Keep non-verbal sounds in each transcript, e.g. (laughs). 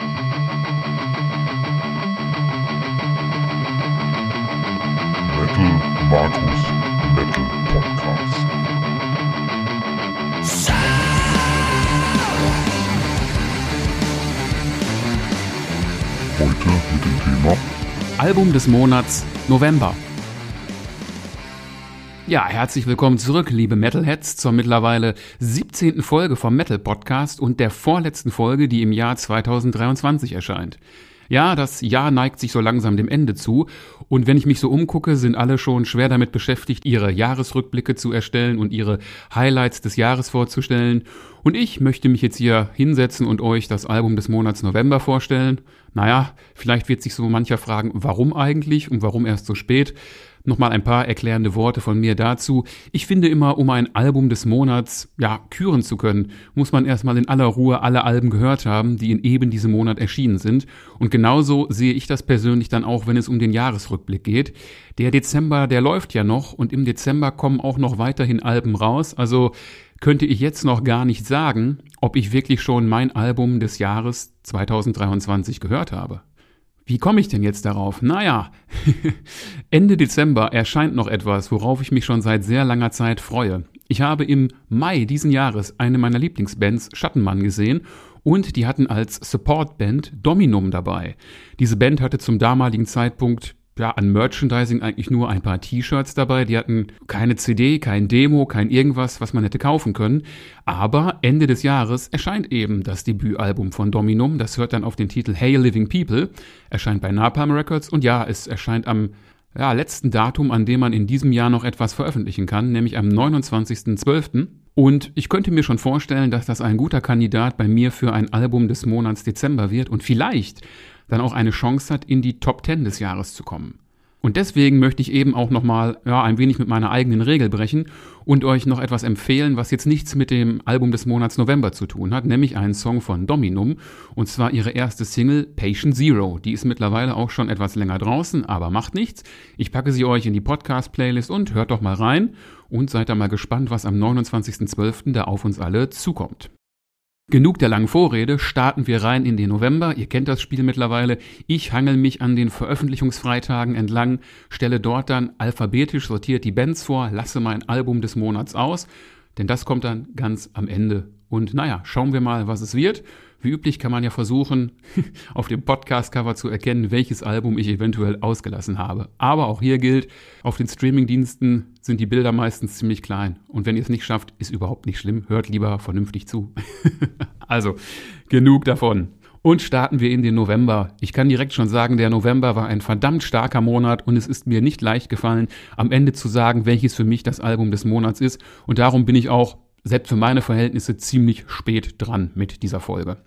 Metal Markus Metal Podcast. Heute mit dem Thema Album des Monats November. Ja, herzlich willkommen zurück, liebe Metalheads, zur mittlerweile 17. Folge vom Metal Podcast und der vorletzten Folge, die im Jahr 2023 erscheint. Ja, das Jahr neigt sich so langsam dem Ende zu und wenn ich mich so umgucke, sind alle schon schwer damit beschäftigt, ihre Jahresrückblicke zu erstellen und ihre Highlights des Jahres vorzustellen. Und ich möchte mich jetzt hier hinsetzen und euch das Album des Monats November vorstellen. Naja, vielleicht wird sich so mancher fragen, warum eigentlich und warum erst so spät. Nochmal ein paar erklärende Worte von mir dazu. Ich finde immer, um ein Album des Monats, ja, küren zu können, muss man erstmal in aller Ruhe alle Alben gehört haben, die in eben diesem Monat erschienen sind. Und genauso sehe ich das persönlich dann auch, wenn es um den Jahresrückblick geht. Der Dezember, der läuft ja noch und im Dezember kommen auch noch weiterhin Alben raus. Also könnte ich jetzt noch gar nicht sagen, ob ich wirklich schon mein Album des Jahres 2023 gehört habe. Wie komme ich denn jetzt darauf? Naja, (laughs) Ende Dezember erscheint noch etwas, worauf ich mich schon seit sehr langer Zeit freue. Ich habe im Mai diesen Jahres eine meiner Lieblingsbands Schattenmann gesehen und die hatten als Supportband Dominum dabei. Diese Band hatte zum damaligen Zeitpunkt ja, an Merchandising eigentlich nur ein paar T-Shirts dabei. Die hatten keine CD, kein Demo, kein irgendwas, was man hätte kaufen können. Aber Ende des Jahres erscheint eben das Debütalbum von Dominum. Das hört dann auf den Titel Hey Living People, erscheint bei Napalm Records und ja, es erscheint am ja, letzten Datum, an dem man in diesem Jahr noch etwas veröffentlichen kann, nämlich am 29.12. Und ich könnte mir schon vorstellen, dass das ein guter Kandidat bei mir für ein Album des Monats Dezember wird und vielleicht dann auch eine Chance hat, in die Top 10 des Jahres zu kommen. Und deswegen möchte ich eben auch nochmal ja, ein wenig mit meiner eigenen Regel brechen und euch noch etwas empfehlen, was jetzt nichts mit dem Album des Monats November zu tun hat, nämlich einen Song von Dominum und zwar ihre erste Single Patient Zero. Die ist mittlerweile auch schon etwas länger draußen, aber macht nichts. Ich packe sie euch in die Podcast-Playlist und hört doch mal rein und seid da mal gespannt, was am 29.12. da auf uns alle zukommt. Genug der langen Vorrede, starten wir rein in den November. Ihr kennt das Spiel mittlerweile. Ich hangel mich an den Veröffentlichungsfreitagen entlang, stelle dort dann alphabetisch sortiert die Bands vor, lasse mein Album des Monats aus, denn das kommt dann ganz am Ende. Und naja, schauen wir mal, was es wird. Wie üblich kann man ja versuchen, (laughs) auf dem Podcast-Cover zu erkennen, welches Album ich eventuell ausgelassen habe. Aber auch hier gilt, auf den Streaming-Diensten sind die Bilder meistens ziemlich klein. Und wenn ihr es nicht schafft, ist überhaupt nicht schlimm. Hört lieber vernünftig zu. (laughs) also, genug davon. Und starten wir in den November. Ich kann direkt schon sagen, der November war ein verdammt starker Monat und es ist mir nicht leicht gefallen, am Ende zu sagen, welches für mich das Album des Monats ist. Und darum bin ich auch, selbst für meine Verhältnisse, ziemlich spät dran mit dieser Folge.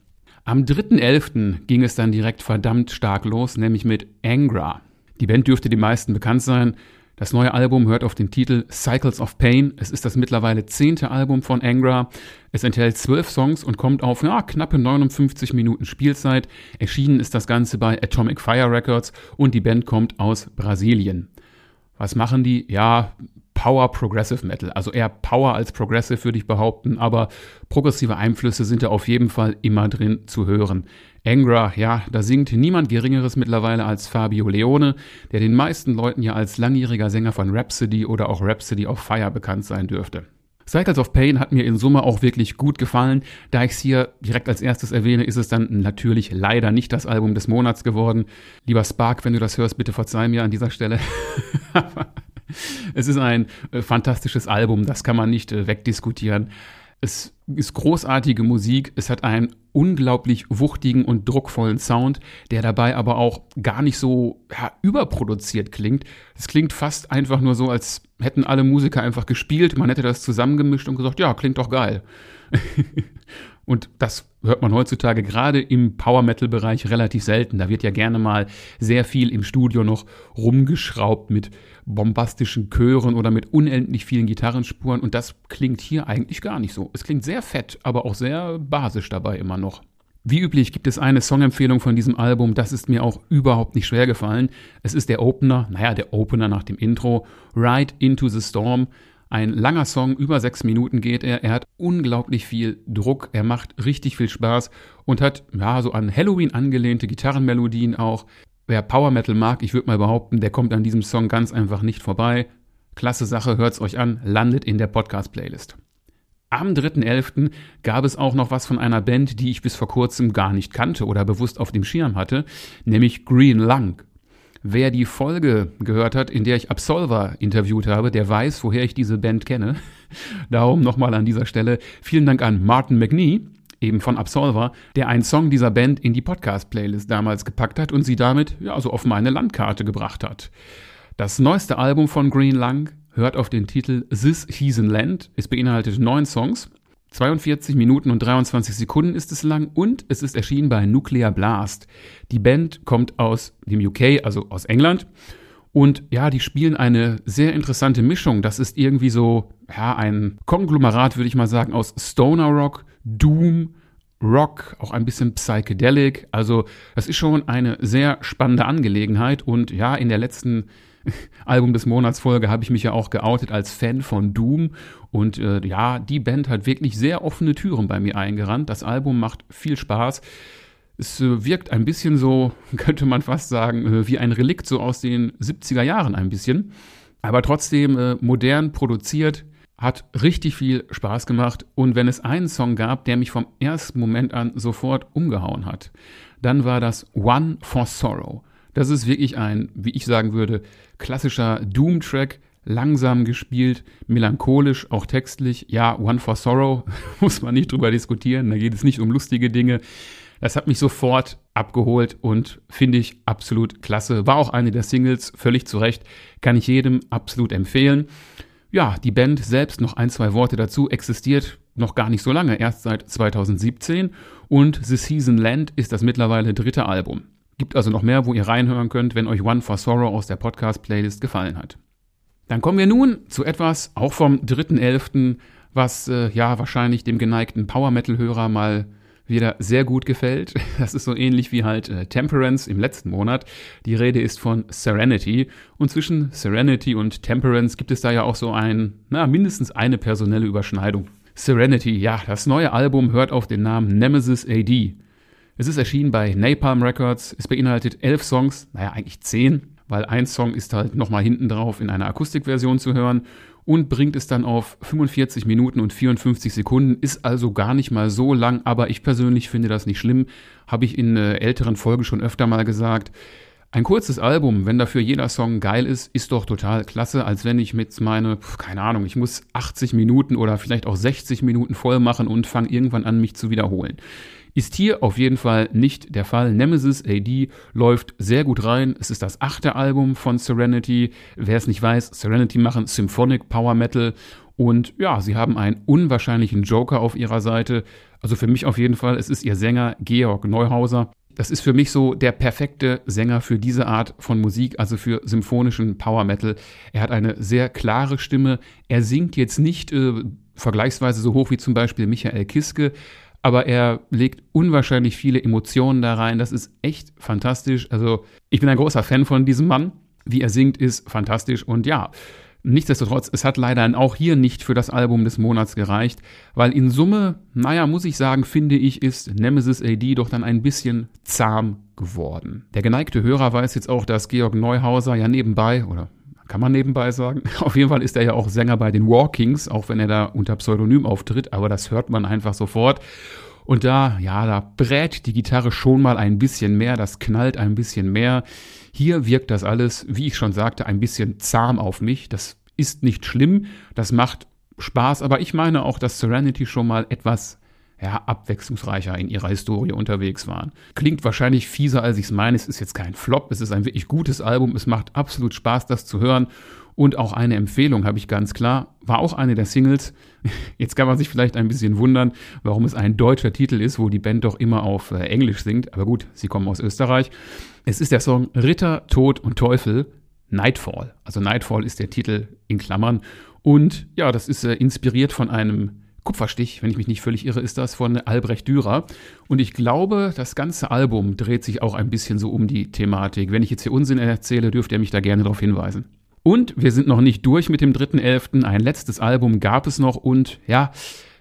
Am 3.11. ging es dann direkt verdammt stark los, nämlich mit Angra. Die Band dürfte den meisten bekannt sein. Das neue Album hört auf den Titel Cycles of Pain. Es ist das mittlerweile zehnte Album von Angra. Es enthält zwölf Songs und kommt auf ja, knappe 59 Minuten Spielzeit. Erschienen ist das Ganze bei Atomic Fire Records und die Band kommt aus Brasilien. Was machen die? Ja, Power Progressive Metal. Also eher Power als Progressive würde ich behaupten, aber progressive Einflüsse sind da auf jeden Fall immer drin zu hören. Angra, ja, da singt niemand Geringeres mittlerweile als Fabio Leone, der den meisten Leuten ja als langjähriger Sänger von Rhapsody oder auch Rhapsody of Fire bekannt sein dürfte. Cycles of Pain hat mir in Summe auch wirklich gut gefallen. Da ich es hier direkt als erstes erwähne, ist es dann natürlich leider nicht das Album des Monats geworden. Lieber Spark, wenn du das hörst, bitte verzeih mir an dieser Stelle. (laughs) (laughs) es ist ein äh, fantastisches Album, das kann man nicht äh, wegdiskutieren. Es ist großartige Musik, es hat einen unglaublich wuchtigen und druckvollen Sound, der dabei aber auch gar nicht so ja, überproduziert klingt. Es klingt fast einfach nur so, als hätten alle Musiker einfach gespielt, man hätte das zusammengemischt und gesagt, ja, klingt doch geil. (laughs) Und das hört man heutzutage gerade im Power Metal Bereich relativ selten. Da wird ja gerne mal sehr viel im Studio noch rumgeschraubt mit bombastischen Chören oder mit unendlich vielen Gitarrenspuren. Und das klingt hier eigentlich gar nicht so. Es klingt sehr fett, aber auch sehr basisch dabei immer noch. Wie üblich gibt es eine Songempfehlung von diesem Album, das ist mir auch überhaupt nicht schwer gefallen. Es ist der Opener, naja, der Opener nach dem Intro, Ride Into the Storm Ein langer Song, über sechs Minuten geht er. Er hat unglaublich viel Druck, er macht richtig viel Spaß und hat ja so an Halloween angelehnte Gitarrenmelodien auch. Wer Power Metal mag, ich würde mal behaupten, der kommt an diesem Song ganz einfach nicht vorbei. Klasse Sache, hört's euch an, landet in der Podcast-Playlist. Am 3.11. gab es auch noch was von einer Band, die ich bis vor kurzem gar nicht kannte oder bewusst auf dem Schirm hatte, nämlich Green Lung. Wer die Folge gehört hat, in der ich Absolver interviewt habe, der weiß, woher ich diese Band kenne. (laughs) Darum nochmal an dieser Stelle vielen Dank an Martin McNee, eben von Absolver, der einen Song dieser Band in die Podcast-Playlist damals gepackt hat und sie damit ja so auf meine Landkarte gebracht hat. Das neueste Album von Green Lung hört auf den Titel This Heathen Land. Es beinhaltet neun Songs. 42 Minuten und 23 Sekunden ist es lang und es ist erschienen bei Nuclear Blast. Die Band kommt aus dem UK, also aus England. Und ja, die spielen eine sehr interessante Mischung. Das ist irgendwie so, ja, ein Konglomerat, würde ich mal sagen, aus Stoner Rock, Doom, Rock, auch ein bisschen Psychedelic. Also, das ist schon eine sehr spannende Angelegenheit. Und ja, in der letzten Album des Monats Folge habe ich mich ja auch geoutet als Fan von Doom und äh, ja, die Band hat wirklich sehr offene Türen bei mir eingerannt. Das Album macht viel Spaß. Es äh, wirkt ein bisschen so, (laughs) könnte man fast sagen, äh, wie ein Relikt so aus den 70er Jahren ein bisschen, aber trotzdem äh, modern produziert, hat richtig viel Spaß gemacht und wenn es einen Song gab, der mich vom ersten Moment an sofort umgehauen hat, dann war das One for Sorrow. Das ist wirklich ein, wie ich sagen würde, klassischer Doom-Track, langsam gespielt, melancholisch, auch textlich. Ja, One for Sorrow, (laughs) muss man nicht drüber diskutieren, da geht es nicht um lustige Dinge. Das hat mich sofort abgeholt und finde ich absolut klasse. War auch eine der Singles, völlig zu Recht, kann ich jedem absolut empfehlen. Ja, die Band selbst, noch ein, zwei Worte dazu, existiert noch gar nicht so lange, erst seit 2017 und The Season Land ist das mittlerweile dritte Album. Gibt also noch mehr, wo ihr reinhören könnt, wenn euch One for Sorrow aus der Podcast-Playlist gefallen hat. Dann kommen wir nun zu etwas, auch vom 3.11., was äh, ja wahrscheinlich dem geneigten Power-Metal-Hörer mal wieder sehr gut gefällt. (laughs) Das ist so ähnlich wie halt äh, Temperance im letzten Monat. Die Rede ist von Serenity. Und zwischen Serenity und Temperance gibt es da ja auch so ein, na, mindestens eine personelle Überschneidung. Serenity, ja, das neue Album hört auf den Namen Nemesis AD. Es ist erschienen bei Napalm Records. Es beinhaltet elf Songs, naja, eigentlich zehn, weil ein Song ist halt nochmal hinten drauf in einer Akustikversion zu hören und bringt es dann auf 45 Minuten und 54 Sekunden. Ist also gar nicht mal so lang, aber ich persönlich finde das nicht schlimm. Habe ich in äh, älteren Folgen schon öfter mal gesagt. Ein kurzes Album, wenn dafür jeder Song geil ist, ist doch total klasse, als wenn ich mit meine, keine Ahnung, ich muss 80 Minuten oder vielleicht auch 60 Minuten voll machen und fange irgendwann an, mich zu wiederholen. Ist hier auf jeden Fall nicht der Fall. Nemesis AD läuft sehr gut rein. Es ist das achte Album von Serenity. Wer es nicht weiß, Serenity machen Symphonic Power Metal. Und ja, sie haben einen unwahrscheinlichen Joker auf ihrer Seite. Also für mich auf jeden Fall, es ist ihr Sänger Georg Neuhauser. Das ist für mich so der perfekte Sänger für diese Art von Musik, also für symphonischen Power Metal. Er hat eine sehr klare Stimme. Er singt jetzt nicht äh, vergleichsweise so hoch wie zum Beispiel Michael Kiske, aber er legt unwahrscheinlich viele Emotionen da rein. Das ist echt fantastisch. Also ich bin ein großer Fan von diesem Mann. Wie er singt, ist fantastisch. Und ja, nichtsdestotrotz, es hat leider auch hier nicht für das Album des Monats gereicht, weil in Summe, naja, muss ich sagen, finde ich, ist Nemesis AD doch dann ein bisschen zahm geworden. Der geneigte Hörer weiß jetzt auch, dass Georg Neuhauser ja nebenbei, oder kann man nebenbei sagen. (laughs) Auf jeden Fall ist er ja auch Sänger bei den Walkings, auch wenn er da unter Pseudonym auftritt, aber das hört man einfach sofort. Und da, ja, da brät die Gitarre schon mal ein bisschen mehr, das knallt ein bisschen mehr. Hier wirkt das alles, wie ich schon sagte, ein bisschen zahm auf mich. Das ist nicht schlimm, das macht Spaß, aber ich meine auch, dass Serenity schon mal etwas ja, abwechslungsreicher in ihrer Historie unterwegs waren. Klingt wahrscheinlich fieser, als ich es meine. Es ist jetzt kein Flop, es ist ein wirklich gutes Album. Es macht absolut Spaß, das zu hören. Und auch eine Empfehlung habe ich ganz klar. War auch eine der Singles. (laughs) Jetzt kann man sich vielleicht ein bisschen wundern, warum es ein deutscher Titel ist, wo die Band doch immer auf äh, Englisch singt. Aber gut, sie kommen aus Österreich. Es ist der Song Ritter, Tod und Teufel. Nightfall. Also Nightfall ist der Titel in Klammern. Und ja, das ist äh, inspiriert von einem Kupferstich, wenn ich mich nicht völlig irre, ist das von Albrecht Dürer. Und ich glaube, das ganze Album dreht sich auch ein bisschen so um die Thematik. Wenn ich jetzt hier Unsinn erzähle, dürft ihr mich da gerne darauf hinweisen. Und wir sind noch nicht durch mit dem dritten Elften. Ein letztes Album gab es noch und ja,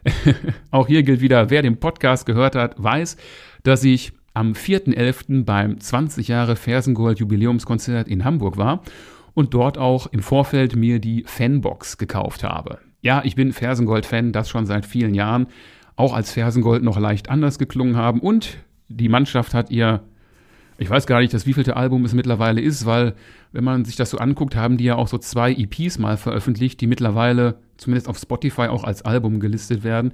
(laughs) auch hier gilt wieder, wer den Podcast gehört hat, weiß, dass ich am 4.11. beim 20 Jahre Fersengold Jubiläumskonzert in Hamburg war und dort auch im Vorfeld mir die Fanbox gekauft habe. Ja, ich bin Fersengold-Fan, das schon seit vielen Jahren, auch als Fersengold noch leicht anders geklungen haben und die Mannschaft hat ihr ich weiß gar nicht, das wievielte Album es mittlerweile ist, weil wenn man sich das so anguckt, haben die ja auch so zwei EPs mal veröffentlicht, die mittlerweile zumindest auf Spotify auch als Album gelistet werden.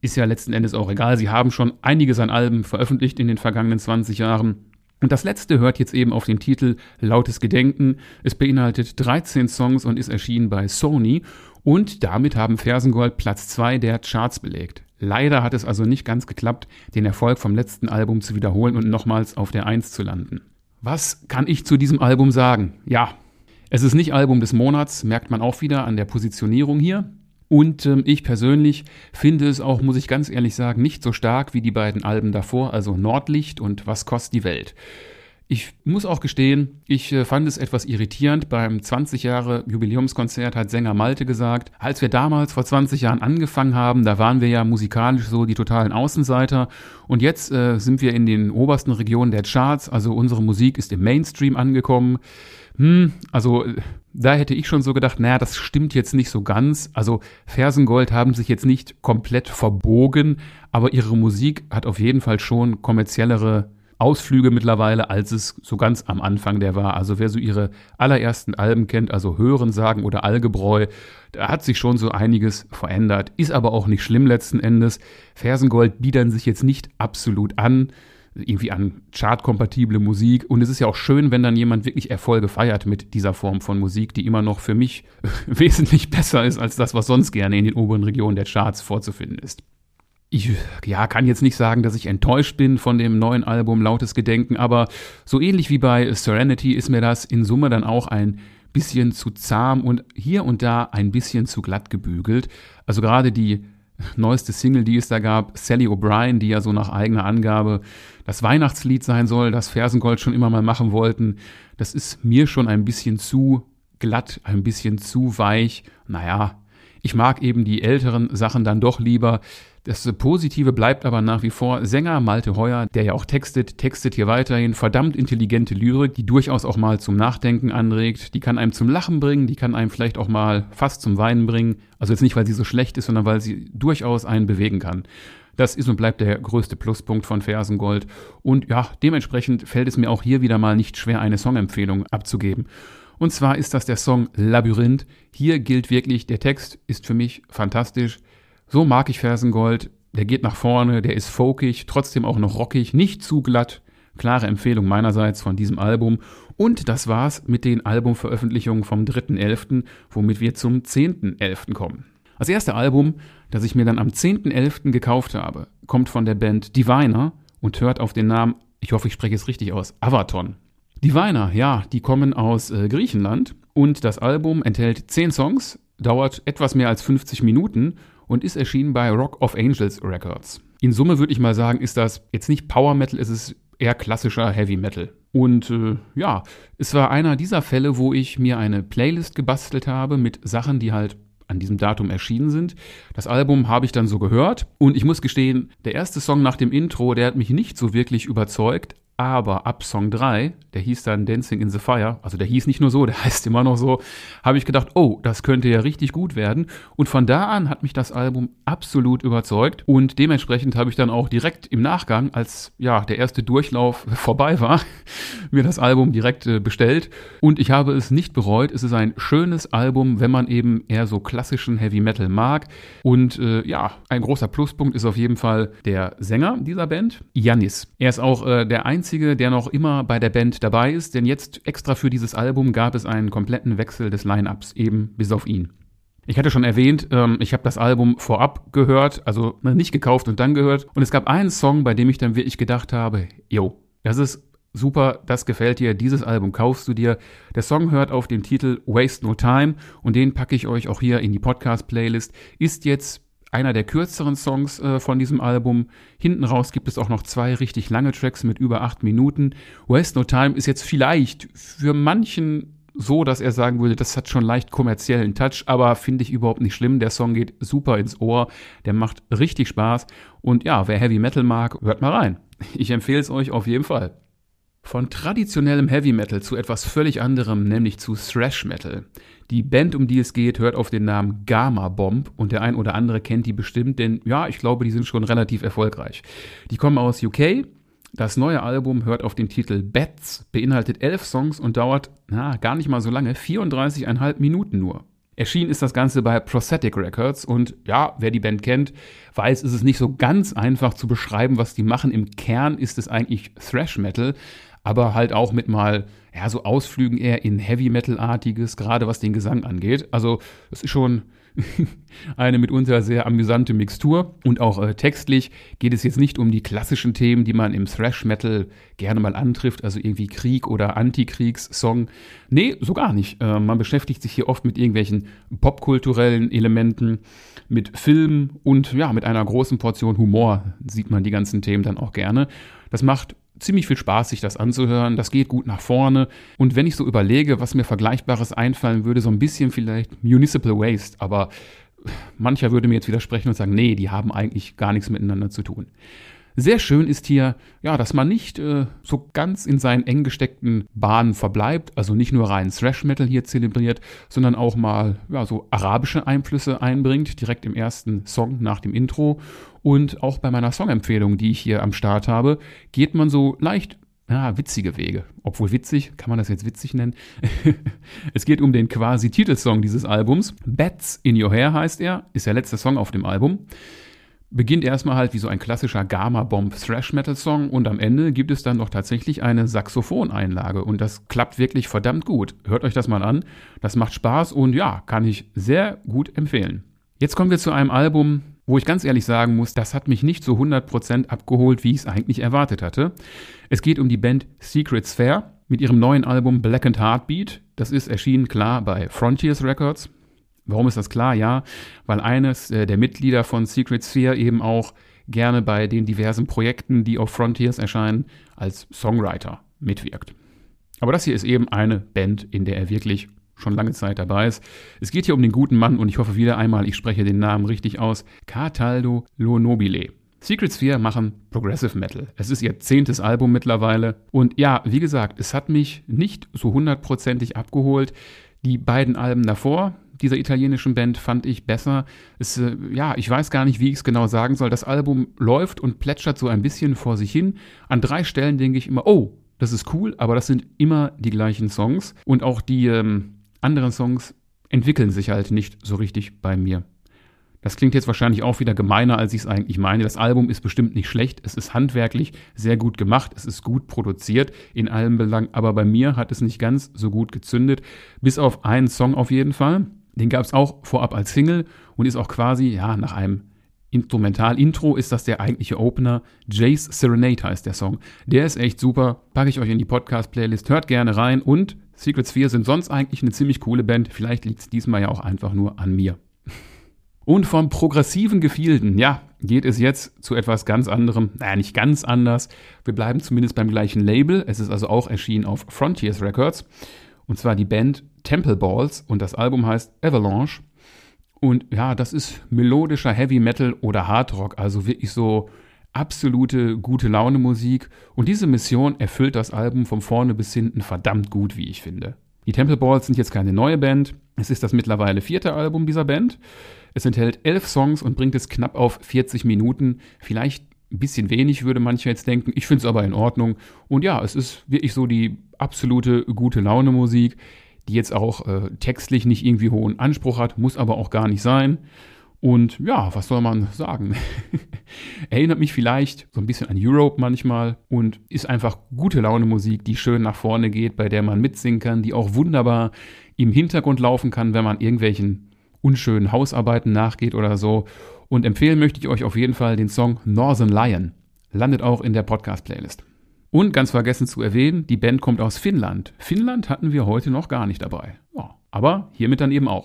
Ist ja letzten Endes auch egal. Sie haben schon einiges an Alben veröffentlicht in den vergangenen 20 Jahren. Und das letzte hört jetzt eben auf den Titel Lautes Gedenken. Es beinhaltet 13 Songs und ist erschienen bei Sony. Und damit haben Fersengold Platz 2 der Charts belegt. Leider hat es also nicht ganz geklappt, den Erfolg vom letzten Album zu wiederholen und nochmals auf der 1 zu landen. Was kann ich zu diesem Album sagen? Ja, es ist nicht Album des Monats, merkt man auch wieder an der Positionierung hier. Und ähm, ich persönlich finde es auch, muss ich ganz ehrlich sagen, nicht so stark wie die beiden Alben davor, also Nordlicht und Was kostet die Welt. Ich muss auch gestehen, ich äh, fand es etwas irritierend. Beim 20 Jahre Jubiläumskonzert hat Sänger Malte gesagt, als wir damals vor 20 Jahren angefangen haben, da waren wir ja musikalisch so die totalen Außenseiter. Und jetzt äh, sind wir in den obersten Regionen der Charts, also unsere Musik ist im Mainstream angekommen. Hm, also äh, da hätte ich schon so gedacht, naja, das stimmt jetzt nicht so ganz. Also Fersengold haben sich jetzt nicht komplett verbogen, aber ihre Musik hat auf jeden Fall schon kommerziellere Ausflüge mittlerweile, als es so ganz am Anfang der war. Also wer so ihre allerersten Alben kennt, also Hören, Sagen oder Algebräu, da hat sich schon so einiges verändert. Ist aber auch nicht schlimm letzten Endes. Fersengold biedern sich jetzt nicht absolut an, irgendwie an chartkompatible Musik. Und es ist ja auch schön, wenn dann jemand wirklich Erfolge feiert mit dieser Form von Musik, die immer noch für mich (laughs) wesentlich besser ist als das, was sonst gerne in den oberen Regionen der Charts vorzufinden ist ich ja, kann jetzt nicht sagen, dass ich enttäuscht bin von dem neuen Album Lautes Gedenken, aber so ähnlich wie bei Serenity ist mir das in Summe dann auch ein bisschen zu zahm und hier und da ein bisschen zu glatt gebügelt. Also gerade die neueste Single, die es da gab, Sally O'Brien, die ja so nach eigener Angabe das Weihnachtslied sein soll, das Fersengold schon immer mal machen wollten, das ist mir schon ein bisschen zu glatt, ein bisschen zu weich. Naja, ich mag eben die älteren Sachen dann doch lieber. Das Positive bleibt aber nach wie vor Sänger Malte Heuer, der ja auch textet, textet hier weiterhin verdammt intelligente Lyrik, die durchaus auch mal zum Nachdenken anregt, die kann einem zum Lachen bringen, die kann einem vielleicht auch mal fast zum Weinen bringen. Also jetzt nicht, weil sie so schlecht ist, sondern weil sie durchaus einen bewegen kann. Das ist und bleibt der größte Pluspunkt von Fersengold. Und ja, dementsprechend fällt es mir auch hier wieder mal nicht schwer, eine Songempfehlung abzugeben. Und zwar ist das der Song Labyrinth. Hier gilt wirklich, der Text ist für mich fantastisch. So mag ich Fersengold. Der geht nach vorne, der ist folkig, trotzdem auch noch rockig, nicht zu glatt. Klare Empfehlung meinerseits von diesem Album. Und das war's mit den Albumveröffentlichungen vom 3.11., womit wir zum 10.11. kommen. Das erste Album, das ich mir dann am 10.11. gekauft habe, kommt von der Band Diviner und hört auf den Namen, ich hoffe, ich spreche es richtig aus, Avaton. Diviner, ja, die kommen aus äh, Griechenland und das Album enthält 10 Songs, dauert etwas mehr als 50 Minuten und ist erschienen bei Rock of Angels Records. In Summe würde ich mal sagen, ist das jetzt nicht Power Metal, es ist eher klassischer Heavy Metal. Und äh, ja, es war einer dieser Fälle, wo ich mir eine Playlist gebastelt habe mit Sachen, die halt an diesem Datum erschienen sind. Das Album habe ich dann so gehört und ich muss gestehen, der erste Song nach dem Intro, der hat mich nicht so wirklich überzeugt, aber ab Song 3, der hieß dann Dancing in the Fire, also der hieß nicht nur so, der (laughs) heißt immer noch so, habe ich gedacht, oh, das könnte ja richtig gut werden. Und von da an hat mich das Album absolut überzeugt. Und dementsprechend habe ich dann auch direkt im Nachgang, als ja der erste Durchlauf (laughs) vorbei war, (laughs) mir das Album direkt äh, bestellt. Und ich habe es nicht bereut. Es ist ein schönes Album, wenn man eben eher so klassischen Heavy Metal mag. Und äh, ja, ein großer Pluspunkt ist auf jeden Fall der Sänger dieser Band, Janis. Er ist auch äh, der einzige Einzige, der noch immer bei der Band dabei ist, denn jetzt extra für dieses Album gab es einen kompletten Wechsel des Line-Ups, eben bis auf ihn. Ich hatte schon erwähnt, ähm, ich habe das Album vorab gehört, also nicht gekauft und dann gehört. Und es gab einen Song, bei dem ich dann wirklich gedacht habe, yo, das ist super, das gefällt dir, dieses Album kaufst du dir. Der Song hört auf dem Titel Waste No Time und den packe ich euch auch hier in die Podcast-Playlist. Ist jetzt einer der kürzeren Songs äh, von diesem Album. Hinten raus gibt es auch noch zwei richtig lange Tracks mit über acht Minuten. Waste No Time ist jetzt vielleicht für manchen so, dass er sagen würde, das hat schon leicht kommerziellen Touch, aber finde ich überhaupt nicht schlimm. Der Song geht super ins Ohr, der macht richtig Spaß und ja, wer Heavy Metal mag, hört mal rein. Ich empfehle es euch auf jeden Fall. Von traditionellem Heavy Metal zu etwas völlig anderem, nämlich zu Thrash Metal. Die Band, um die es geht, hört auf den Namen Gamma Bomb und der ein oder andere kennt die bestimmt, denn ja, ich glaube, die sind schon relativ erfolgreich. Die kommen aus UK. Das neue Album hört auf den Titel Bats, beinhaltet elf Songs und dauert, na, gar nicht mal so lange, 34,5 Minuten nur. Erschienen ist das Ganze bei Prosthetic Records und ja, wer die Band kennt, weiß, ist es nicht so ganz einfach zu beschreiben, was die machen. Im Kern ist es eigentlich Thrash Metal, aber halt auch mit mal, ja, so Ausflügen eher in Heavy Metal-artiges, gerade was den Gesang angeht. Also, es ist schon (laughs) eine mitunter sehr amüsante Mixtur und auch äh, textlich geht es jetzt nicht um die klassischen Themen, die man im Thrash Metal gerne mal antrifft, also irgendwie Krieg oder Antikriegssong. Nee, so gar nicht. Äh, man beschäftigt sich hier oft mit irgendwelchen popkulturellen Elementen, mit Filmen und ja, mit einer großen Portion Humor sieht man die ganzen Themen dann auch gerne. Das macht ziemlich viel Spaß, sich das anzuhören. Das geht gut nach vorne. Und wenn ich so überlege, was mir Vergleichbares einfallen würde, so ein bisschen vielleicht Municipal Waste. Aber mancher würde mir jetzt widersprechen und sagen, nee, die haben eigentlich gar nichts miteinander zu tun. Sehr schön ist hier, ja, dass man nicht äh, so ganz in seinen eng gesteckten Bahnen verbleibt, also nicht nur rein Thrash Metal hier zelebriert, sondern auch mal ja, so arabische Einflüsse einbringt, direkt im ersten Song nach dem Intro. Und auch bei meiner Songempfehlung, die ich hier am Start habe, geht man so leicht ja, witzige Wege. Obwohl witzig, kann man das jetzt witzig nennen? (laughs) es geht um den quasi Titelsong dieses Albums. Bats in Your Hair heißt er, ist der letzte Song auf dem Album beginnt erstmal halt wie so ein klassischer Gamma-Bomb Thrash-Metal-Song und am Ende gibt es dann doch tatsächlich eine Saxophoneinlage und das klappt wirklich verdammt gut. Hört euch das mal an, das macht Spaß und ja, kann ich sehr gut empfehlen. Jetzt kommen wir zu einem Album, wo ich ganz ehrlich sagen muss, das hat mich nicht so 100% abgeholt, wie ich es eigentlich erwartet hatte. Es geht um die Band Secret Sphere mit ihrem neuen Album Blackened Heartbeat. Das ist erschienen klar bei Frontiers Records. Warum ist das klar? Ja, weil eines äh, der Mitglieder von Secret Sphere eben auch gerne bei den diversen Projekten, die auf Frontiers erscheinen, als Songwriter mitwirkt. Aber das hier ist eben eine Band, in der er wirklich schon lange Zeit dabei ist. Es geht hier um den guten Mann und ich hoffe wieder einmal, ich spreche den Namen richtig aus, Cataldo Lo. Secret Sphere machen Progressive Metal. Es ist ihr zehntes Album mittlerweile. Und ja, wie gesagt, es hat mich nicht so hundertprozentig abgeholt. Die beiden Alben davor, dieser italienischen Band fand ich besser. Es, äh, ja, ich weiß gar nicht, wie ich es genau sagen soll. Das Album läuft und plätschert so ein bisschen vor sich hin. An drei Stellen denke ich immer, oh, das ist cool, aber das sind immer die gleichen Songs. Und auch die ähm, anderen Songs entwickeln sich halt nicht so richtig bei mir. Das klingt jetzt wahrscheinlich auch wieder gemeiner, als ich es eigentlich meine. Das Album ist bestimmt nicht schlecht. Es ist handwerklich sehr gut gemacht. Es ist gut produziert in allem Belang. Aber bei mir hat es nicht ganz so gut gezündet. Bis auf einen Song auf jeden Fall. Den gab es auch vorab als Single und ist auch quasi, ja, nach einem Instrumental-Intro ist das der eigentliche Opener. Jace Serenade heißt der Song. Der ist echt super. Packe ich euch in die Podcast-Playlist. Hört gerne rein. Und Secret Sphere sind sonst eigentlich eine ziemlich coole Band. Vielleicht liegt es diesmal ja auch einfach nur an mir. Und vom progressiven Gefilden, ja, geht es jetzt zu etwas ganz anderem. Naja, nicht ganz anders. Wir bleiben zumindest beim gleichen Label. Es ist also auch erschienen auf Frontiers Records. Und zwar die Band Temple Balls und das Album heißt Avalanche. Und ja, das ist melodischer Heavy Metal oder Hard Rock, also wirklich so absolute gute Laune Musik. Und diese Mission erfüllt das Album von vorne bis hinten verdammt gut, wie ich finde. Die Temple Balls sind jetzt keine neue Band. Es ist das mittlerweile vierte Album dieser Band. Es enthält elf Songs und bringt es knapp auf 40 Minuten. Vielleicht ein bisschen wenig, würde mancher jetzt denken. Ich finde es aber in Ordnung. Und ja, es ist wirklich so die absolute gute Laune Musik die jetzt auch äh, textlich nicht irgendwie hohen Anspruch hat, muss aber auch gar nicht sein. Und ja, was soll man sagen? (laughs) Erinnert mich vielleicht so ein bisschen an Europe manchmal und ist einfach gute Laune Musik, die schön nach vorne geht, bei der man mitsingen kann, die auch wunderbar im Hintergrund laufen kann, wenn man irgendwelchen unschönen Hausarbeiten nachgeht oder so. Und empfehlen möchte ich euch auf jeden Fall den Song Northern Lion. Landet auch in der Podcast-Playlist. Und ganz vergessen zu erwähnen, die Band kommt aus Finnland. Finnland hatten wir heute noch gar nicht dabei. Ja, aber hiermit dann eben auch.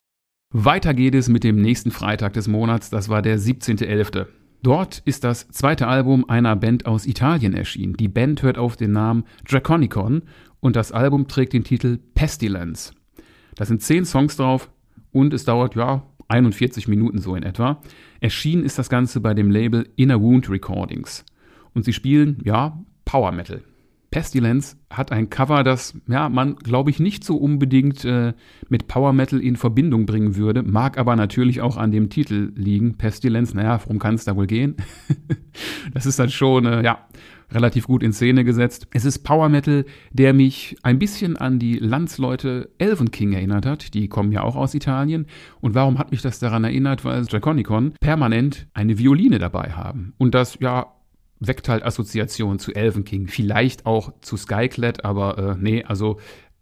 Weiter geht es mit dem nächsten Freitag des Monats, das war der 17.11. Dort ist das zweite Album einer Band aus Italien erschienen. Die Band hört auf den Namen Draconicon und das Album trägt den Titel Pestilence. Da sind zehn Songs drauf und es dauert, ja, 41 Minuten so in etwa. Erschienen ist das Ganze bei dem Label Inner Wound Recordings. Und sie spielen, ja, Power Metal. Pestilence hat ein Cover, das ja, man, glaube ich, nicht so unbedingt äh, mit Power Metal in Verbindung bringen würde, mag aber natürlich auch an dem Titel liegen. Pestilence, naja, worum kann es da wohl gehen? (laughs) das ist dann schon, äh, ja, relativ gut in Szene gesetzt. Es ist Power Metal, der mich ein bisschen an die Landsleute Elven King erinnert hat. Die kommen ja auch aus Italien. Und warum hat mich das daran erinnert? Weil Draconicon permanent eine Violine dabei haben. Und das, ja, weckt halt Assoziationen zu Elven King. Vielleicht auch zu Skyclad, aber äh, nee, also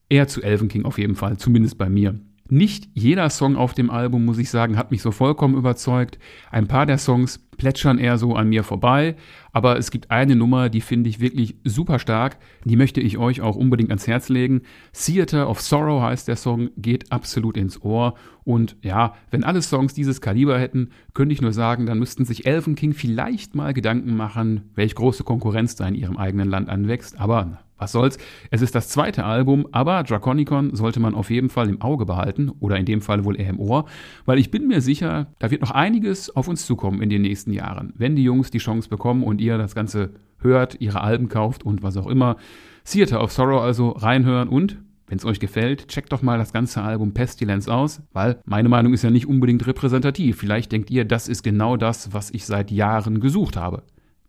eher zu Elven King auf jeden Fall, zumindest bei mir. Nicht jeder Song auf dem Album, muss ich sagen, hat mich so vollkommen überzeugt. Ein paar der Songs plätschern eher so an mir vorbei, aber es gibt eine Nummer, die finde ich wirklich super stark. Die möchte ich euch auch unbedingt ans Herz legen. Theater of Sorrow heißt der Song, geht absolut ins Ohr. Und ja, wenn alle Songs dieses Kaliber hätten, könnte ich nur sagen, dann müssten sich Elven King vielleicht mal Gedanken machen, welch große Konkurrenz da in ihrem eigenen Land anwächst. Aber was soll's? Es ist das zweite Album, aber Draconicon sollte man auf jeden Fall im Auge behalten oder in dem Fall wohl eher im Ohr, weil ich bin mir sicher, da wird noch einiges auf uns zukommen in den nächsten Jahren, wenn die Jungs die Chance bekommen und ihr das Ganze hört, ihre Alben kauft und was auch immer. Theater of Sorrow also reinhören und wenn es euch gefällt, checkt doch mal das ganze Album Pestilence aus, weil meine Meinung ist ja nicht unbedingt repräsentativ. Vielleicht denkt ihr, das ist genau das, was ich seit Jahren gesucht habe.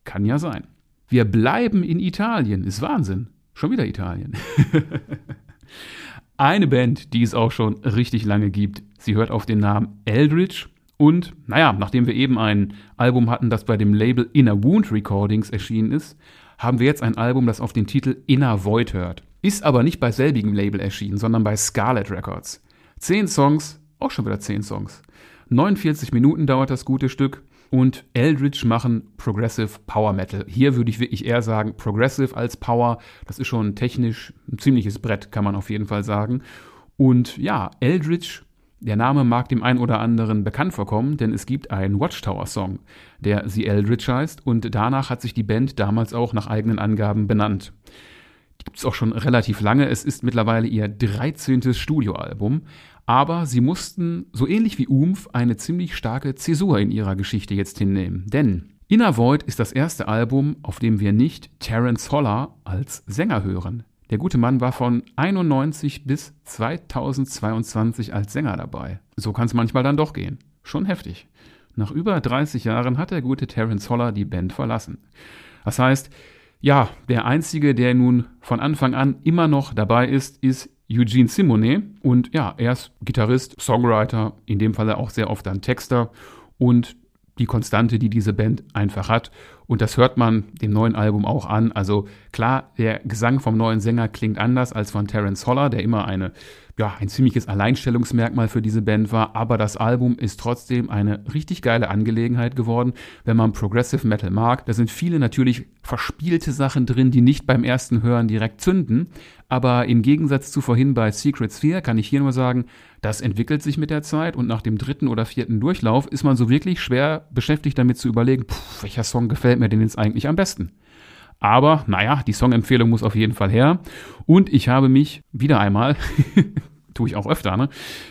Kann ja sein. Wir bleiben in Italien, ist Wahnsinn. Schon wieder Italien. (laughs) Eine Band, die es auch schon richtig lange gibt. Sie hört auf den Namen Eldritch. Und, naja, nachdem wir eben ein Album hatten, das bei dem Label Inner Wound Recordings erschienen ist, haben wir jetzt ein Album, das auf den Titel Inner Void hört. Ist aber nicht bei selbigem Label erschienen, sondern bei Scarlet Records. Zehn Songs, auch schon wieder zehn Songs. 49 Minuten dauert das gute Stück und Eldritch machen Progressive Power Metal. Hier würde ich wirklich eher sagen Progressive als Power. Das ist schon technisch ein ziemliches Brett, kann man auf jeden Fall sagen. Und ja, Eldritch, der Name mag dem einen oder anderen bekannt vorkommen, denn es gibt einen Watchtower-Song, der The Eldritch heißt und danach hat sich die Band damals auch nach eigenen Angaben benannt. Gibt es auch schon relativ lange. Es ist mittlerweile ihr 13. Studioalbum. Aber sie mussten, so ähnlich wie Umf, eine ziemlich starke Zäsur in ihrer Geschichte jetzt hinnehmen. Denn Inner Void ist das erste Album, auf dem wir nicht Terence Holler als Sänger hören. Der gute Mann war von 91 bis 2022 als Sänger dabei. So kann es manchmal dann doch gehen. Schon heftig. Nach über 30 Jahren hat der gute Terence Holler die Band verlassen. Das heißt, ja, der einzige, der nun von Anfang an immer noch dabei ist, ist Eugene Simone. Und ja, er ist Gitarrist, Songwriter, in dem Fall auch sehr oft ein Texter und die Konstante, die diese Band einfach hat. Und das hört man dem neuen Album auch an. Also klar, der Gesang vom neuen Sänger klingt anders als von Terence Holler, der immer eine ja, ein ziemliches Alleinstellungsmerkmal für diese Band war, aber das Album ist trotzdem eine richtig geile Angelegenheit geworden, wenn man Progressive Metal mag. Da sind viele natürlich verspielte Sachen drin, die nicht beim ersten Hören direkt zünden, aber im Gegensatz zu vorhin bei Secret Sphere kann ich hier nur sagen, das entwickelt sich mit der Zeit und nach dem dritten oder vierten Durchlauf ist man so wirklich schwer beschäftigt damit zu überlegen, pff, welcher Song gefällt mir denn jetzt eigentlich am besten. Aber naja, die Songempfehlung muss auf jeden Fall her. Und ich habe mich wieder einmal, (laughs) tue ich auch öfter, ne,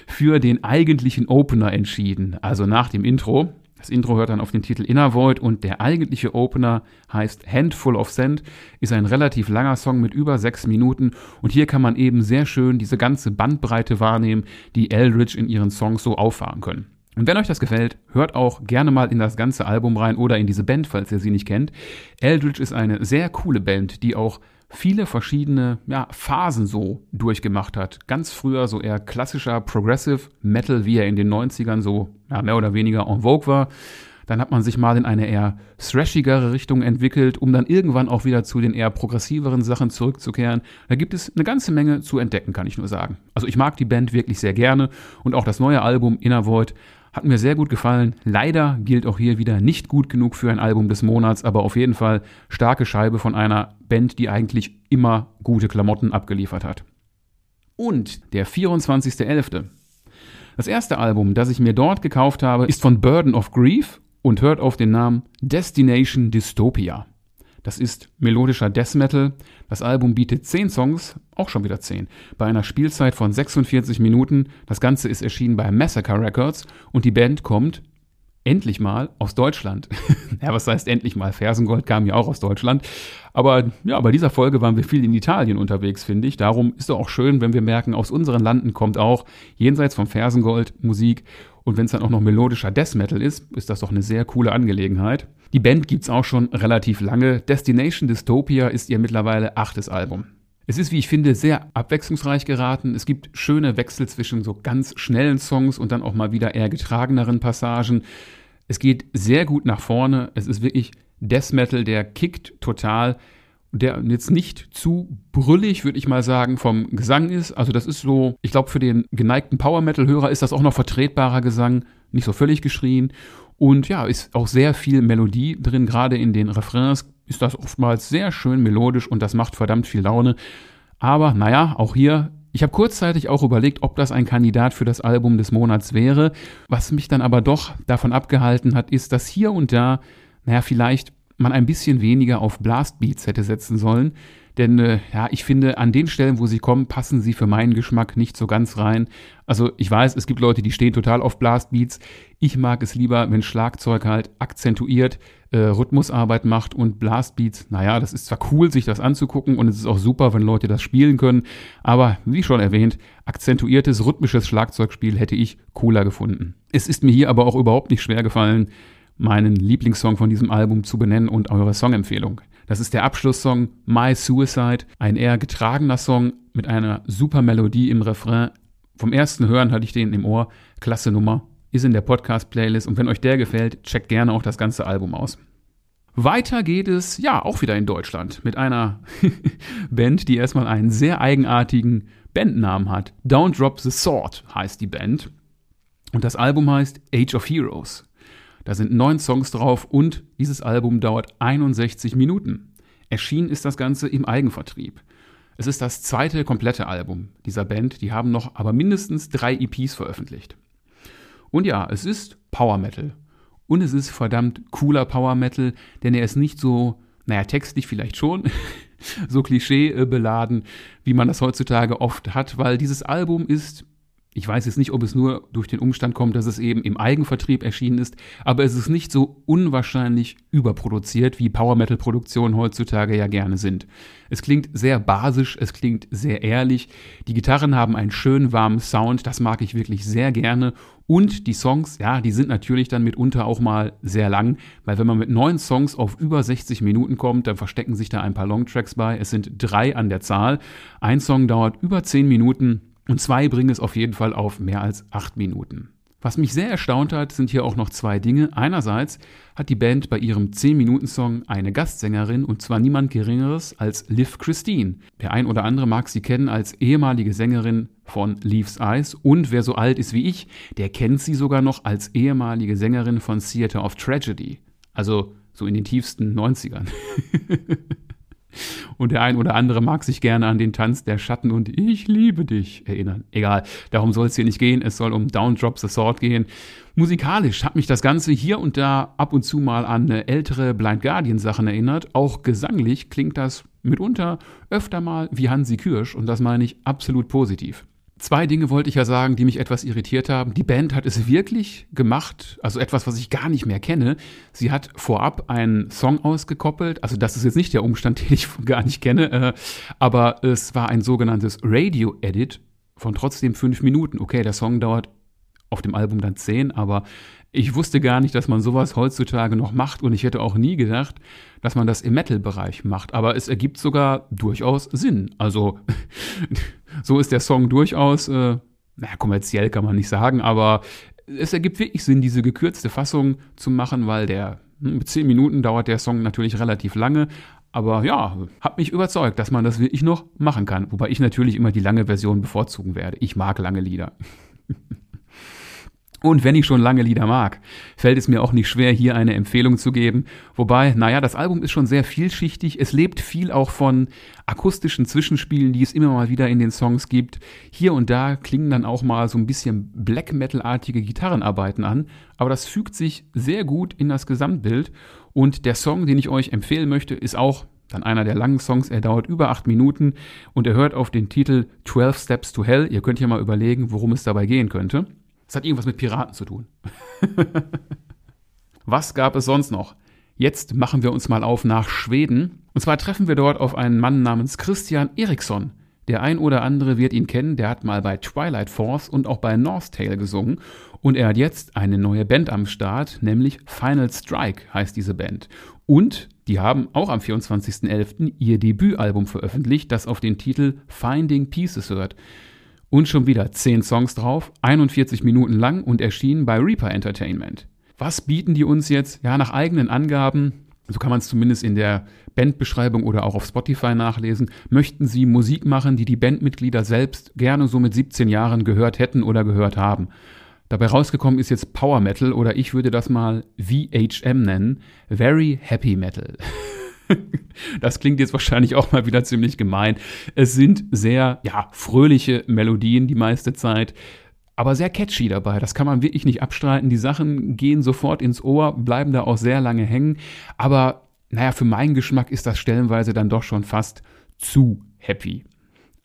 für den eigentlichen Opener entschieden. Also nach dem Intro. Das Intro hört dann auf den Titel Inner Void und der eigentliche Opener heißt Handful of Sand, ist ein relativ langer Song mit über sechs Minuten und hier kann man eben sehr schön diese ganze Bandbreite wahrnehmen, die Eldridge in ihren Songs so auffahren können. Und wenn euch das gefällt, hört auch gerne mal in das ganze Album rein oder in diese Band, falls ihr sie nicht kennt. Eldritch ist eine sehr coole Band, die auch viele verschiedene ja, Phasen so durchgemacht hat. Ganz früher so eher klassischer Progressive Metal, wie er in den 90ern so ja, mehr oder weniger en vogue war. Dann hat man sich mal in eine eher thrashigere Richtung entwickelt, um dann irgendwann auch wieder zu den eher progressiveren Sachen zurückzukehren. Da gibt es eine ganze Menge zu entdecken, kann ich nur sagen. Also ich mag die Band wirklich sehr gerne und auch das neue Album Inner Void hat mir sehr gut gefallen. Leider gilt auch hier wieder nicht gut genug für ein Album des Monats, aber auf jeden Fall starke Scheibe von einer Band, die eigentlich immer gute Klamotten abgeliefert hat. Und der 24.11. Das erste Album, das ich mir dort gekauft habe, ist von Burden of Grief und hört auf den Namen Destination Dystopia. Das ist melodischer Death Metal. Das Album bietet 10 Songs, auch schon wieder 10, bei einer Spielzeit von 46 Minuten. Das Ganze ist erschienen bei Massacre Records und die Band kommt endlich mal aus Deutschland. (laughs) ja, was heißt endlich mal? Fersengold kam ja auch aus Deutschland. Aber ja, bei dieser Folge waren wir viel in Italien unterwegs, finde ich. Darum ist es auch schön, wenn wir merken, aus unseren Landen kommt auch jenseits vom Fersengold Musik. Und wenn es dann auch noch melodischer Death Metal ist, ist das doch eine sehr coole Angelegenheit. Die Band gibt's auch schon relativ lange. Destination Dystopia ist ihr mittlerweile achtes Album. Es ist, wie ich finde, sehr abwechslungsreich geraten. Es gibt schöne Wechsel zwischen so ganz schnellen Songs und dann auch mal wieder eher getrageneren Passagen. Es geht sehr gut nach vorne. Es ist wirklich Death Metal, der kickt total. Der jetzt nicht zu brüllig, würde ich mal sagen, vom Gesang ist. Also das ist so, ich glaube, für den geneigten Power Metal-Hörer ist das auch noch vertretbarer Gesang, nicht so völlig geschrien. Und ja, ist auch sehr viel Melodie drin, gerade in den Refrains ist das oftmals sehr schön melodisch und das macht verdammt viel Laune. Aber naja, auch hier, ich habe kurzzeitig auch überlegt, ob das ein Kandidat für das Album des Monats wäre. Was mich dann aber doch davon abgehalten hat, ist, dass hier und da, naja, vielleicht man ein bisschen weniger auf Blastbeats hätte setzen sollen. Denn äh, ja, ich finde, an den Stellen, wo sie kommen, passen sie für meinen Geschmack nicht so ganz rein. Also ich weiß, es gibt Leute, die stehen total auf Blastbeats. Ich mag es lieber, wenn Schlagzeug halt akzentuiert äh, Rhythmusarbeit macht und Blastbeats. Naja, das ist zwar cool, sich das anzugucken und es ist auch super, wenn Leute das spielen können. Aber wie schon erwähnt, akzentuiertes rhythmisches Schlagzeugspiel hätte ich cooler gefunden. Es ist mir hier aber auch überhaupt nicht schwer gefallen, meinen Lieblingssong von diesem Album zu benennen und eure Songempfehlung. Das ist der Abschlusssong My Suicide, ein eher getragener Song mit einer super Melodie im Refrain. Vom ersten Hören hatte ich den im Ohr. Klasse Nummer. Ist in der Podcast-Playlist und wenn euch der gefällt, checkt gerne auch das ganze Album aus. Weiter geht es, ja, auch wieder in Deutschland mit einer (laughs) Band, die erstmal einen sehr eigenartigen Bandnamen hat. Don't Drop the Sword heißt die Band. Und das Album heißt Age of Heroes. Da sind neun Songs drauf und dieses Album dauert 61 Minuten. Erschienen ist das Ganze im Eigenvertrieb. Es ist das zweite komplette Album dieser Band, die haben noch aber mindestens drei EPs veröffentlicht. Und ja, es ist Power Metal. Und es ist verdammt cooler Power Metal, denn er ist nicht so, naja, textlich vielleicht schon, (laughs) so klischeebeladen, wie man das heutzutage oft hat, weil dieses Album ist ich weiß jetzt nicht, ob es nur durch den Umstand kommt, dass es eben im Eigenvertrieb erschienen ist, aber es ist nicht so unwahrscheinlich überproduziert, wie Power Metal Produktionen heutzutage ja gerne sind. Es klingt sehr basisch, es klingt sehr ehrlich. Die Gitarren haben einen schönen warmen Sound, das mag ich wirklich sehr gerne. Und die Songs, ja, die sind natürlich dann mitunter auch mal sehr lang, weil wenn man mit neun Songs auf über 60 Minuten kommt, dann verstecken sich da ein paar Longtracks bei. Es sind drei an der Zahl. Ein Song dauert über zehn Minuten. Und zwei bringen es auf jeden Fall auf mehr als acht Minuten. Was mich sehr erstaunt hat, sind hier auch noch zwei Dinge. Einerseits hat die Band bei ihrem 10-Minuten-Song eine Gastsängerin und zwar niemand Geringeres als Liv Christine. Der ein oder andere mag sie kennen als ehemalige Sängerin von Leaves Eyes und wer so alt ist wie ich, der kennt sie sogar noch als ehemalige Sängerin von Theater of Tragedy. Also so in den tiefsten 90ern. (laughs) Und der ein oder andere mag sich gerne an den Tanz der Schatten und Ich liebe dich erinnern. Egal, darum soll es hier nicht gehen. Es soll um Down Drop the Sword gehen. Musikalisch hat mich das Ganze hier und da ab und zu mal an ältere Blind Guardian Sachen erinnert. Auch gesanglich klingt das mitunter öfter mal wie Hansi Kürsch und das meine ich absolut positiv. Zwei Dinge wollte ich ja sagen, die mich etwas irritiert haben. Die Band hat es wirklich gemacht, also etwas, was ich gar nicht mehr kenne. Sie hat vorab einen Song ausgekoppelt, also das ist jetzt nicht der Umstand, (laughs) den ich gar nicht kenne, äh, aber es war ein sogenanntes Radio-Edit von trotzdem fünf Minuten. Okay, der Song dauert auf dem Album dann zehn, aber ich wusste gar nicht, dass man sowas heutzutage noch macht und ich hätte auch nie gedacht, dass man das im Metal-Bereich macht. Aber es ergibt sogar durchaus Sinn. Also (laughs) so ist der Song durchaus, äh, naja, kommerziell kann man nicht sagen, aber es ergibt wirklich Sinn, diese gekürzte Fassung zu machen, weil der hm, mit zehn Minuten dauert der Song natürlich relativ lange. Aber ja, hat mich überzeugt, dass man das wirklich noch machen kann. Wobei ich natürlich immer die lange Version bevorzugen werde. Ich mag lange Lieder. (laughs) Und wenn ich schon lange Lieder mag, fällt es mir auch nicht schwer, hier eine Empfehlung zu geben. Wobei, naja, das Album ist schon sehr vielschichtig. Es lebt viel auch von akustischen Zwischenspielen, die es immer mal wieder in den Songs gibt. Hier und da klingen dann auch mal so ein bisschen Black Metal-artige Gitarrenarbeiten an. Aber das fügt sich sehr gut in das Gesamtbild. Und der Song, den ich euch empfehlen möchte, ist auch dann einer der langen Songs. Er dauert über acht Minuten und er hört auf den Titel 12 Steps to Hell. Ihr könnt ja mal überlegen, worum es dabei gehen könnte. Es hat irgendwas mit Piraten zu tun. (laughs) Was gab es sonst noch? Jetzt machen wir uns mal auf nach Schweden. Und zwar treffen wir dort auf einen Mann namens Christian Eriksson. Der ein oder andere wird ihn kennen, der hat mal bei Twilight Force und auch bei North Tale gesungen. Und er hat jetzt eine neue Band am Start, nämlich Final Strike heißt diese Band. Und die haben auch am 24.11. ihr Debütalbum veröffentlicht, das auf den Titel Finding Pieces hört. Und schon wieder 10 Songs drauf, 41 Minuten lang und erschienen bei Reaper Entertainment. Was bieten die uns jetzt? Ja, nach eigenen Angaben, so kann man es zumindest in der Bandbeschreibung oder auch auf Spotify nachlesen, möchten sie Musik machen, die die Bandmitglieder selbst gerne so mit 17 Jahren gehört hätten oder gehört haben. Dabei rausgekommen ist jetzt Power Metal oder ich würde das mal VHM nennen, Very Happy Metal. (laughs) (laughs) Das klingt jetzt wahrscheinlich auch mal wieder ziemlich gemein. Es sind sehr, ja, fröhliche Melodien die meiste Zeit, aber sehr catchy dabei. Das kann man wirklich nicht abstreiten. Die Sachen gehen sofort ins Ohr, bleiben da auch sehr lange hängen. Aber, naja, für meinen Geschmack ist das stellenweise dann doch schon fast zu happy.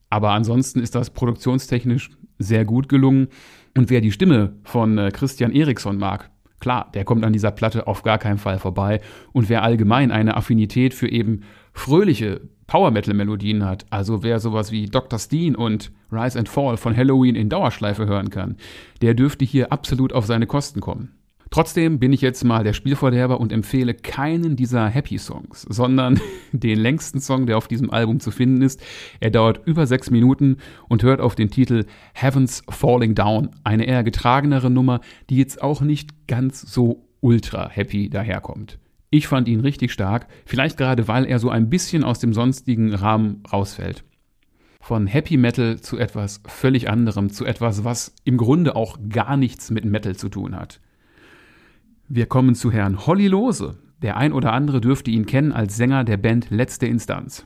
Aber ansonsten ist das produktionstechnisch sehr gut gelungen. Und wer die Stimme von äh, Christian Eriksson mag, Klar, der kommt an dieser Platte auf gar keinen Fall vorbei. Und wer allgemein eine Affinität für eben fröhliche Power Metal Melodien hat, also wer sowas wie Dr. Steen und Rise and Fall von Halloween in Dauerschleife hören kann, der dürfte hier absolut auf seine Kosten kommen. Trotzdem bin ich jetzt mal der Spielverderber und empfehle keinen dieser Happy Songs, sondern (laughs) den längsten Song, der auf diesem Album zu finden ist. Er dauert über sechs Minuten und hört auf den Titel Heavens Falling Down, eine eher getragenere Nummer, die jetzt auch nicht ganz so ultra happy daherkommt. Ich fand ihn richtig stark, vielleicht gerade weil er so ein bisschen aus dem sonstigen Rahmen rausfällt. Von Happy Metal zu etwas völlig anderem, zu etwas, was im Grunde auch gar nichts mit Metal zu tun hat. Wir kommen zu Herrn Holly Lose. Der ein oder andere dürfte ihn kennen als Sänger der Band Letzte Instanz.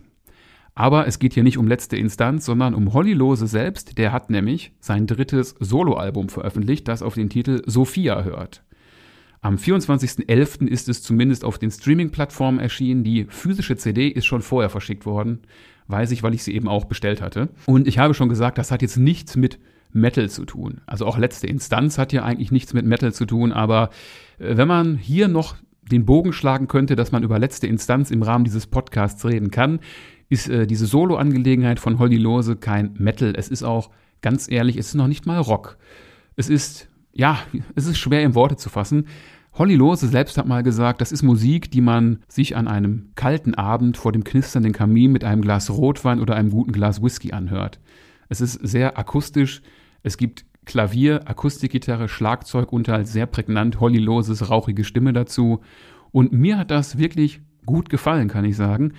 Aber es geht hier nicht um Letzte Instanz, sondern um Holly Lose selbst. Der hat nämlich sein drittes Soloalbum veröffentlicht, das auf den Titel Sophia hört. Am 24.11. ist es zumindest auf den Streaming-Plattformen erschienen. Die physische CD ist schon vorher verschickt worden. Weiß ich, weil ich sie eben auch bestellt hatte. Und ich habe schon gesagt, das hat jetzt nichts mit Metal zu tun. Also auch letzte Instanz hat ja eigentlich nichts mit Metal zu tun, aber äh, wenn man hier noch den Bogen schlagen könnte, dass man über letzte Instanz im Rahmen dieses Podcasts reden kann, ist äh, diese Solo-Angelegenheit von Holly Lose kein Metal. Es ist auch, ganz ehrlich, es ist noch nicht mal Rock. Es ist, ja, es ist schwer in Worte zu fassen. Holly Lose selbst hat mal gesagt, das ist Musik, die man sich an einem kalten Abend vor dem knisternden Kamin mit einem Glas Rotwein oder einem guten Glas Whisky anhört. Es ist sehr akustisch, es gibt Klavier, Akustikgitarre, Schlagzeug und halt sehr prägnant Holly Loses rauchige Stimme dazu. Und mir hat das wirklich gut gefallen, kann ich sagen.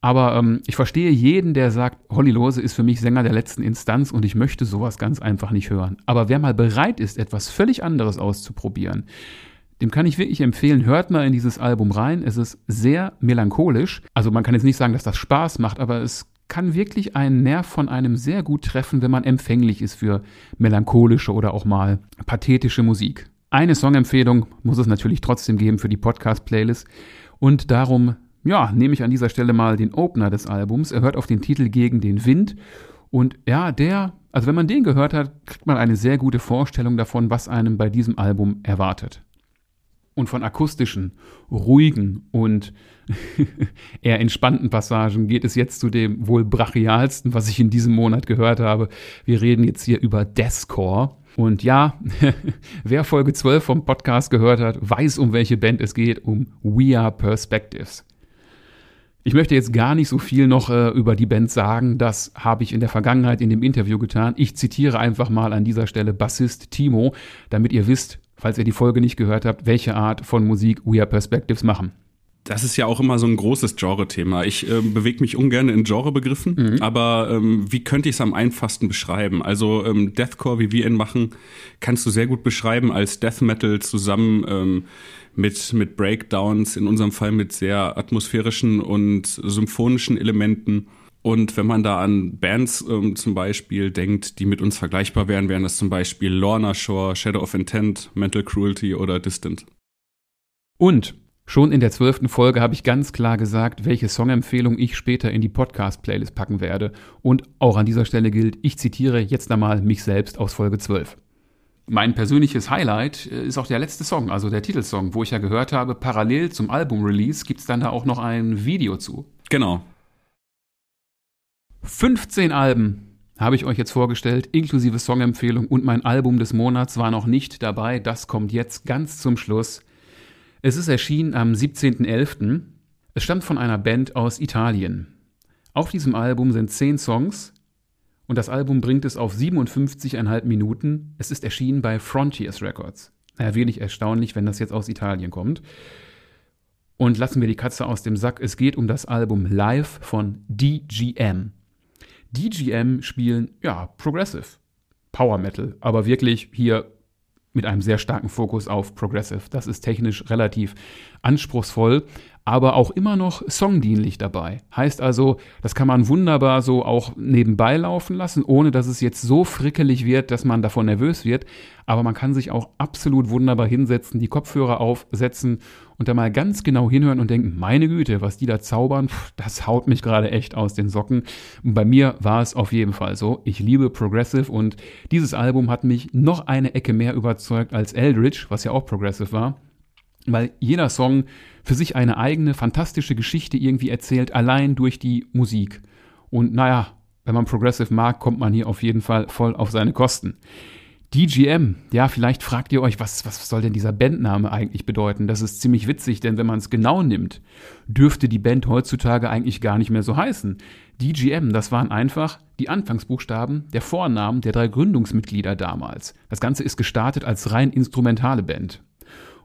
Aber ähm, ich verstehe jeden, der sagt, Holly Lose ist für mich Sänger der letzten Instanz und ich möchte sowas ganz einfach nicht hören. Aber wer mal bereit ist, etwas völlig anderes auszuprobieren, dem kann ich wirklich empfehlen, hört mal in dieses Album rein. Es ist sehr melancholisch. Also man kann jetzt nicht sagen, dass das Spaß macht, aber es kann wirklich einen Nerv von einem sehr gut treffen, wenn man empfänglich ist für melancholische oder auch mal pathetische Musik. Eine Songempfehlung muss es natürlich trotzdem geben für die Podcast-Playlist und darum, ja, nehme ich an dieser Stelle mal den Opener des Albums. Er hört auf den Titel Gegen den Wind und ja, der, also wenn man den gehört hat, kriegt man eine sehr gute Vorstellung davon, was einem bei diesem Album erwartet und von akustischen, ruhigen und (laughs) eher entspannten Passagen geht es jetzt zu dem wohl brachialsten, was ich in diesem Monat gehört habe. Wir reden jetzt hier über Deathcore. Und ja, (laughs) wer Folge 12 vom Podcast gehört hat, weiß, um welche Band es geht, um We Are Perspectives. Ich möchte jetzt gar nicht so viel noch äh, über die Band sagen, das habe ich in der Vergangenheit in dem Interview getan. Ich zitiere einfach mal an dieser Stelle Bassist Timo, damit ihr wisst, falls ihr die Folge nicht gehört habt, welche Art von Musik We Are Perspectives machen. das ist ja auch immer so ein großes Genre-Thema. Ich äh, bewege mich ungern in Genrebegriffen, mhm. aber ähm, wie könnte ich es am einfachsten beschreiben? Also ähm, Deathcore, wie wir ihn machen, kannst du sehr gut beschreiben als Death Metal zusammen ähm, mit, mit Breakdowns, in unserem Fall mit sehr atmosphärischen und symphonischen Elementen. Und wenn man da an Bands ähm, zum Beispiel denkt, die mit uns vergleichbar wären, wären das zum Beispiel Lorna Shore, Shadow of Intent, Mental Cruelty oder Distant. Und Schon in der zwölften Folge habe ich ganz klar gesagt, welche Songempfehlung ich später in die Podcast-Playlist packen werde. Und auch an dieser Stelle gilt, ich zitiere jetzt einmal mich selbst aus Folge 12. Mein persönliches Highlight äh, ist auch der letzte Song, also der Titelsong, wo ich ja gehört habe, parallel zum Album-Release gibt es dann da auch noch ein Video zu. Genau. 15 Alben habe ich euch jetzt vorgestellt, inklusive Songempfehlung und mein Album des Monats war noch nicht dabei. Das kommt jetzt ganz zum Schluss. Es ist erschienen am 17.11. Es stammt von einer Band aus Italien. Auf diesem Album sind 10 Songs und das Album bringt es auf 57,5 Minuten. Es ist erschienen bei Frontiers Records. Naja, wenig erstaunlich, wenn das jetzt aus Italien kommt. Und lassen wir die Katze aus dem Sack. Es geht um das Album Live von DGM. DGM spielen, ja, Progressive. Power Metal, aber wirklich hier mit einem sehr starken Fokus auf Progressive. Das ist technisch relativ anspruchsvoll, aber auch immer noch songdienlich dabei. Heißt also, das kann man wunderbar so auch nebenbei laufen lassen, ohne dass es jetzt so frickelig wird, dass man davon nervös wird. Aber man kann sich auch absolut wunderbar hinsetzen, die Kopfhörer aufsetzen und da mal ganz genau hinhören und denken, meine Güte, was die da zaubern, das haut mich gerade echt aus den Socken. Bei mir war es auf jeden Fall so. Ich liebe Progressive und dieses Album hat mich noch eine Ecke mehr überzeugt als Eldritch, was ja auch Progressive war, weil jeder Song für sich eine eigene fantastische Geschichte irgendwie erzählt, allein durch die Musik. Und naja, wenn man Progressive mag, kommt man hier auf jeden Fall voll auf seine Kosten. DGM, ja, vielleicht fragt ihr euch, was, was soll denn dieser Bandname eigentlich bedeuten? Das ist ziemlich witzig, denn wenn man es genau nimmt, dürfte die Band heutzutage eigentlich gar nicht mehr so heißen. DGM, das waren einfach die Anfangsbuchstaben der Vornamen der drei Gründungsmitglieder damals. Das Ganze ist gestartet als rein instrumentale Band.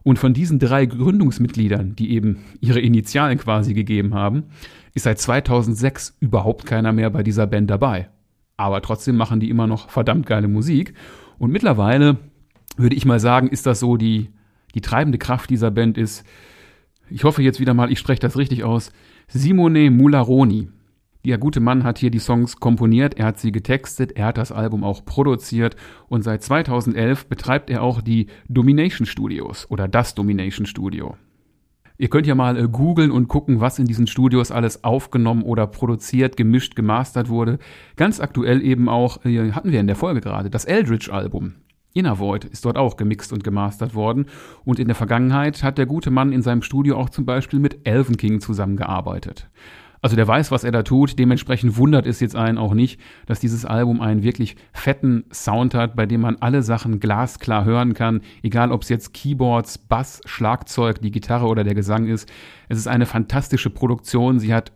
Und von diesen drei Gründungsmitgliedern, die eben ihre Initialen quasi gegeben haben, ist seit 2006 überhaupt keiner mehr bei dieser Band dabei. Aber trotzdem machen die immer noch verdammt geile Musik. Und mittlerweile würde ich mal sagen, ist das so die, die treibende Kraft dieser Band ist, ich hoffe jetzt wieder mal, ich spreche das richtig aus, Simone Mularoni. Der gute Mann hat hier die Songs komponiert, er hat sie getextet, er hat das Album auch produziert und seit 2011 betreibt er auch die Domination Studios oder das Domination Studio. Ihr könnt ja mal äh, googeln und gucken, was in diesen Studios alles aufgenommen oder produziert, gemischt, gemastert wurde. Ganz aktuell eben auch, äh, hatten wir in der Folge gerade, das Eldritch-Album. Inner Void ist dort auch gemixt und gemastert worden. Und in der Vergangenheit hat der gute Mann in seinem Studio auch zum Beispiel mit Elven King zusammengearbeitet. Also der weiß, was er da tut. Dementsprechend wundert es jetzt einen auch nicht, dass dieses Album einen wirklich fetten Sound hat, bei dem man alle Sachen glasklar hören kann. Egal, ob es jetzt Keyboards, Bass, Schlagzeug, die Gitarre oder der Gesang ist. Es ist eine fantastische Produktion. Sie hat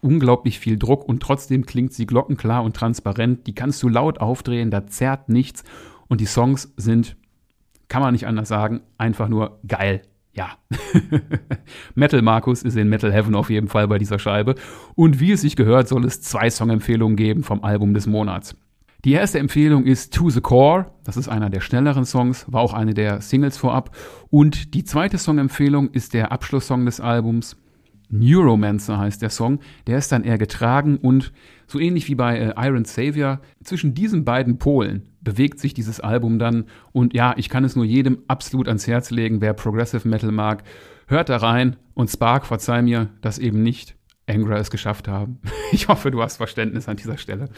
unglaublich viel Druck und trotzdem klingt sie glockenklar und transparent. Die kannst du laut aufdrehen, da zerrt nichts. Und die Songs sind, kann man nicht anders sagen, einfach nur geil ja, (laughs) Metal Markus ist in Metal Heaven auf jeden Fall bei dieser Scheibe. Und wie es sich gehört, soll es zwei Songempfehlungen geben vom Album des Monats. Die erste Empfehlung ist To the Core. Das ist einer der schnelleren Songs, war auch eine der Singles vorab. Und die zweite Songempfehlung ist der Abschlusssong des Albums. Neuromancer heißt der Song. Der ist dann eher getragen und so ähnlich wie bei äh, Iron Savior. Zwischen diesen beiden Polen bewegt sich dieses Album dann. Und ja, ich kann es nur jedem absolut ans Herz legen, wer Progressive Metal mag. Hört da rein und Spark, verzeih mir, dass eben nicht Angra es geschafft haben. (laughs) Ich hoffe, du hast Verständnis an dieser Stelle.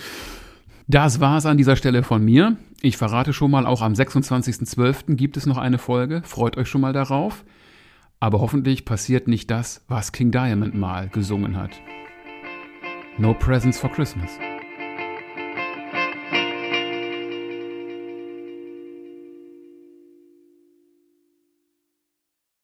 Das war es an dieser Stelle von mir. Ich verrate schon mal, auch am 26.12. gibt es noch eine Folge. Freut euch schon mal darauf. Aber hoffentlich passiert nicht das, was King Diamond mal gesungen hat. No presents for Christmas.